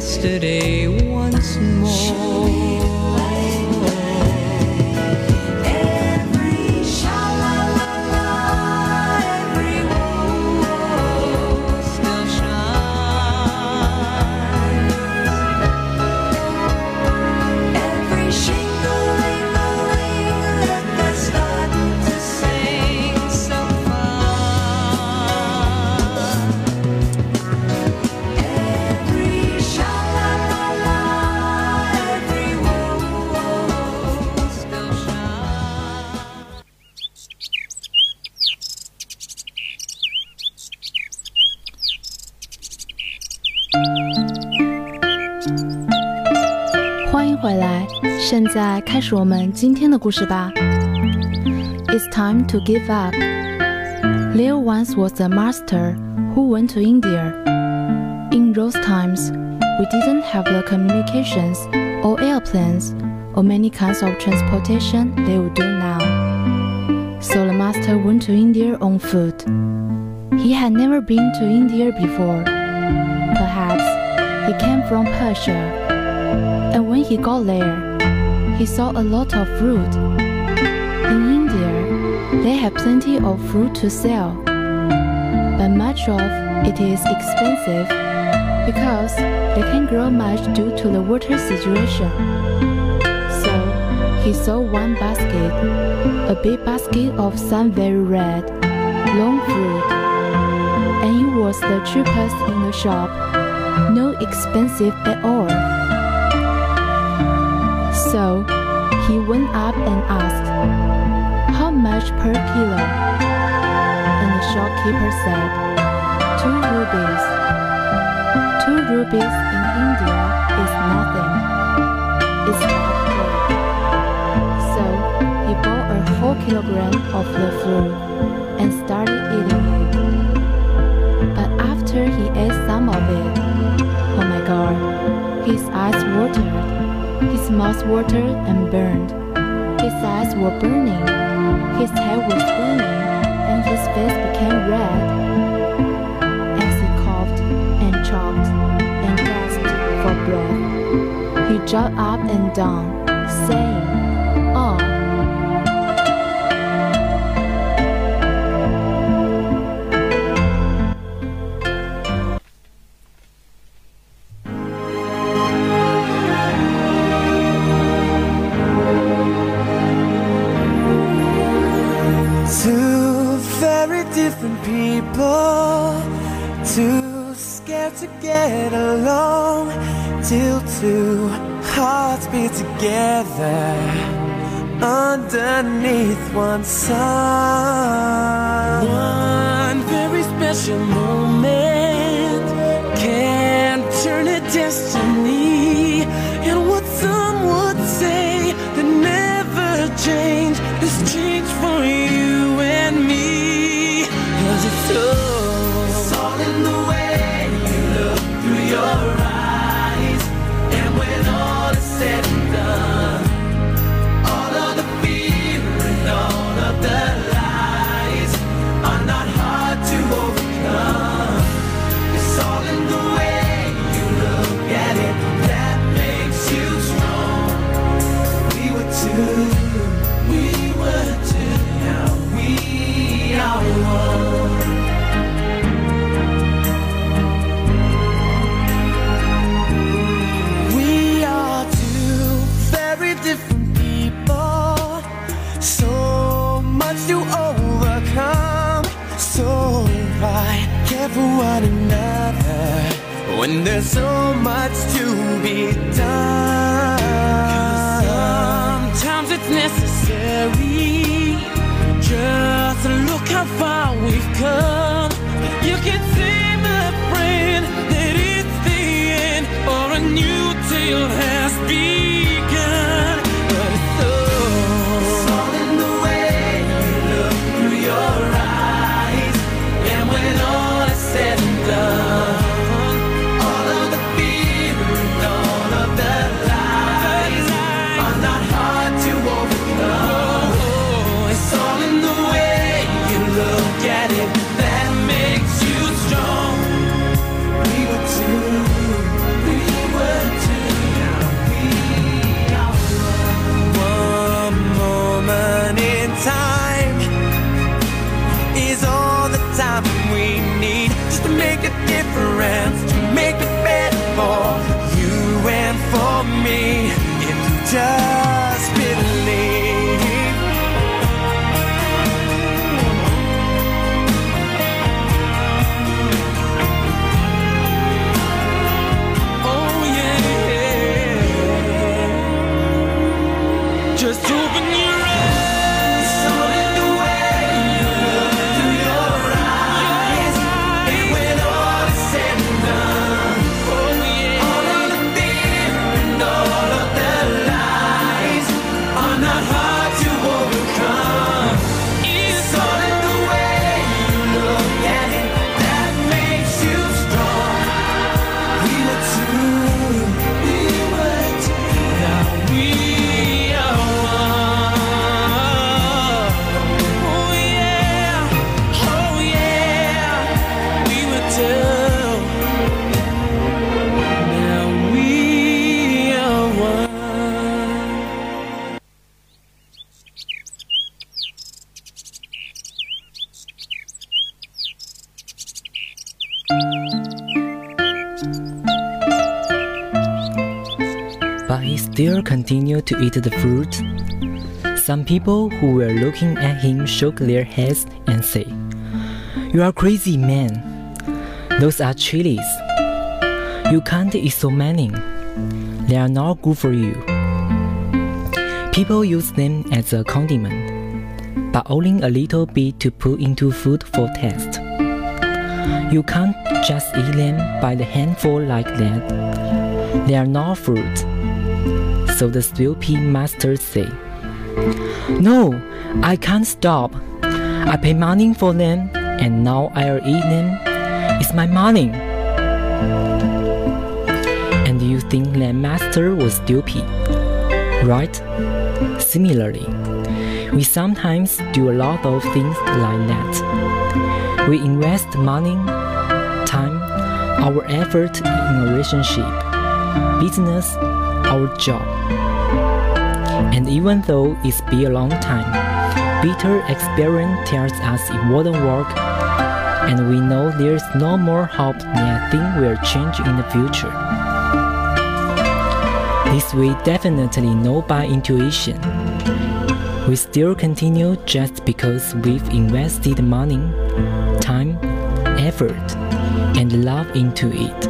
yesterday once 欢迎回来，现在开始我们今天的故事吧。It's time to give up. There once was a master who went to India. In those times, we didn't have the communications or airplanes or many kinds of transportation they would do now. So the master went to India on foot. He had never been to India before. Perhaps he came from Persia. and when he got there, he saw a lot of fruit. In India, they have plenty of fruit to sell, but much of it is expensive because they can't grow much due to the water situation. So he saw one basket, a big basket of some very red, long fruit, and it was the cheapest in the shop, no expensive at all. He went up and asked, How much per kilo? And the shopkeeper said, Two rupees. Two rupees in India is nothing. It's not. So he bought a whole kilogram of the fruit Mouth watered and burned. His eyes were burning. His head was burning, and his face became red. As he coughed and choked and gasped for breath, he jumped up and down, saying, underneath one sun. One very special moment. Can turn a destiny, and what some would say that never change there's so much to be done? sometimes it's necessary. Just look how far we've come. Still continued to eat the fruit. Some people who were looking at him shook their heads and said, You are crazy, man. Those are chilies. You can't eat so many. They are not good for you. People use them as a condiment, but only a little bit to put into food for taste. You can't just eat them by the handful like that. They are not fruit. So the Sufi master said, No, I can't stop. I pay money for them, and now I'll eat them. It's my money. And you think that master was stupid, right? Similarly, we sometimes do a lot of things like that. We invest money, time, our effort in a relationship, business, our job. And even though it's been a long time, bitter experience tells us it wouldn't work, and we know there's no more hope that things will change in the future. This we definitely know by intuition. We still continue just because we've invested money, time, effort, and love into it.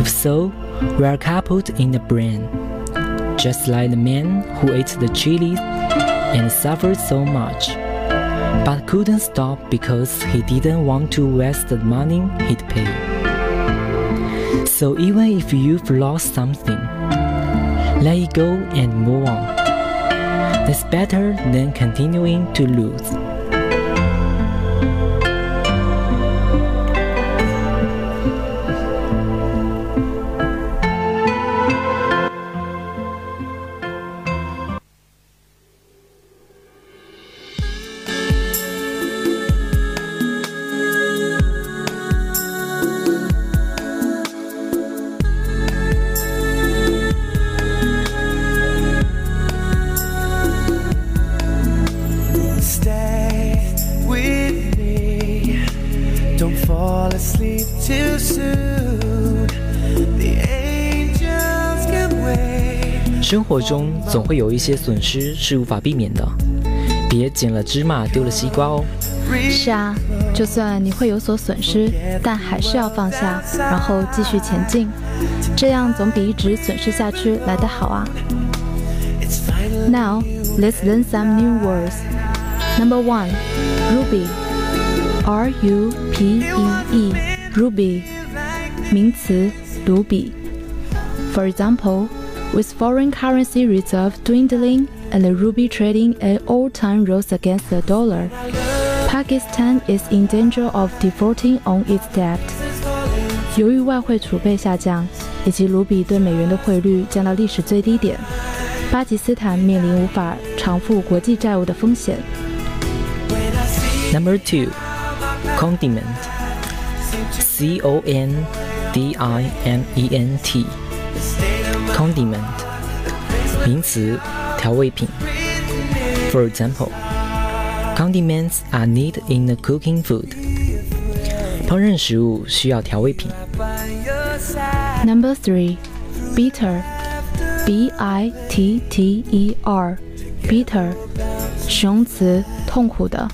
If so, we are coupled in the brain, just like the man who ate the chilies and suffered so much, but couldn't stop because he didn't want to waste the money he'd paid. So even if you've lost something, let it go and move on. That's better than continuing to lose. 活中总会有一些损失是无法避免的，别捡了芝麻丢了西瓜哦。是啊，就算你会有所损失，但还是要放下，然后继续前进，这样总比一直损失下去来得好啊。Now let's learn some new words. Number one, ruby. R U P E E, ruby. 名词，卢比。For example, with foreign currency reserve dwindling and the ruby trading at all-time lows against the dollar, Pakistan is in danger of defaulting on its debt. 由于外汇储备下降，以及卢比对美元的汇率降到历史最低点，巴基斯坦面临无法偿付国际债务的风险。 Number two, condiment. C O N D I M E N T. Condiment. 名词，调味品。For example, condiments are needed in the cooking food. 烹饪食物需要调味品。 Number three, bitter. B I T T E R, bitter. 形容词，痛苦的。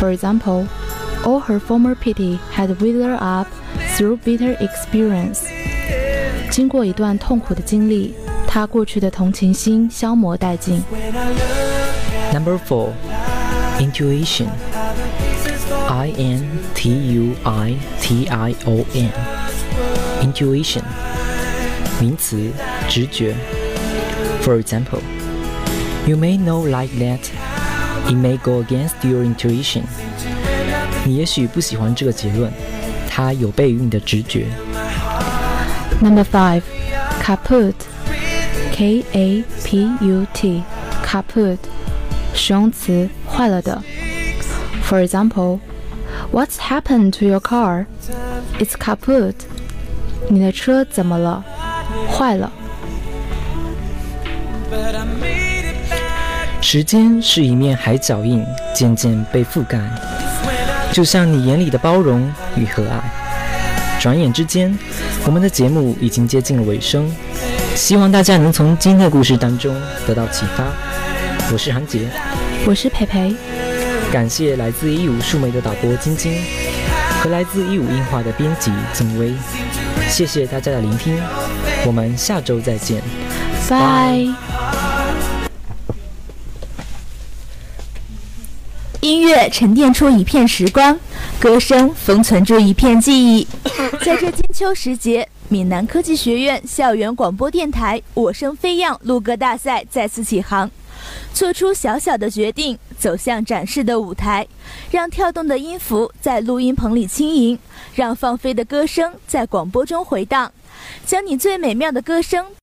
For example, all her former pity had withered up through bitter experience. 经过一段痛苦的经历，他过去的同情心消磨殆尽。Number four, intuition. I N T U I T I O N. Intuition. 名词，直觉。For example, you may know like that. It may go against your intuition. 你也许不喜欢这个结论，它有悖于你的直觉。Number five, kaput. K A P U T, kaput. 形容词，坏了的。For example, what's happened to your car? It's kaput. 你的车怎么了？坏了。时间是一面海脚印，渐渐被覆盖，就像你眼里的包容与和蔼。 转眼之间，我们的节目已经接近了尾声，希望大家能从今天的故事当中得到启发。我是韩杰，我是培培，感谢来自一五数媒的导播晶晶和来自一五映画的编辑曾薇，谢谢大家的聆听，我们下周再见。拜。音乐沉淀出一片时光，歌声封存住一片记忆。在这金秋时节，闽南科技学院校园广播电台“我声飞扬”录歌大赛再次起航，做出小小的决定，走向展示的舞台，让跳动的音符在录音棚里轻盈，让放飞的歌声在广播中回荡，将你最美妙的歌声。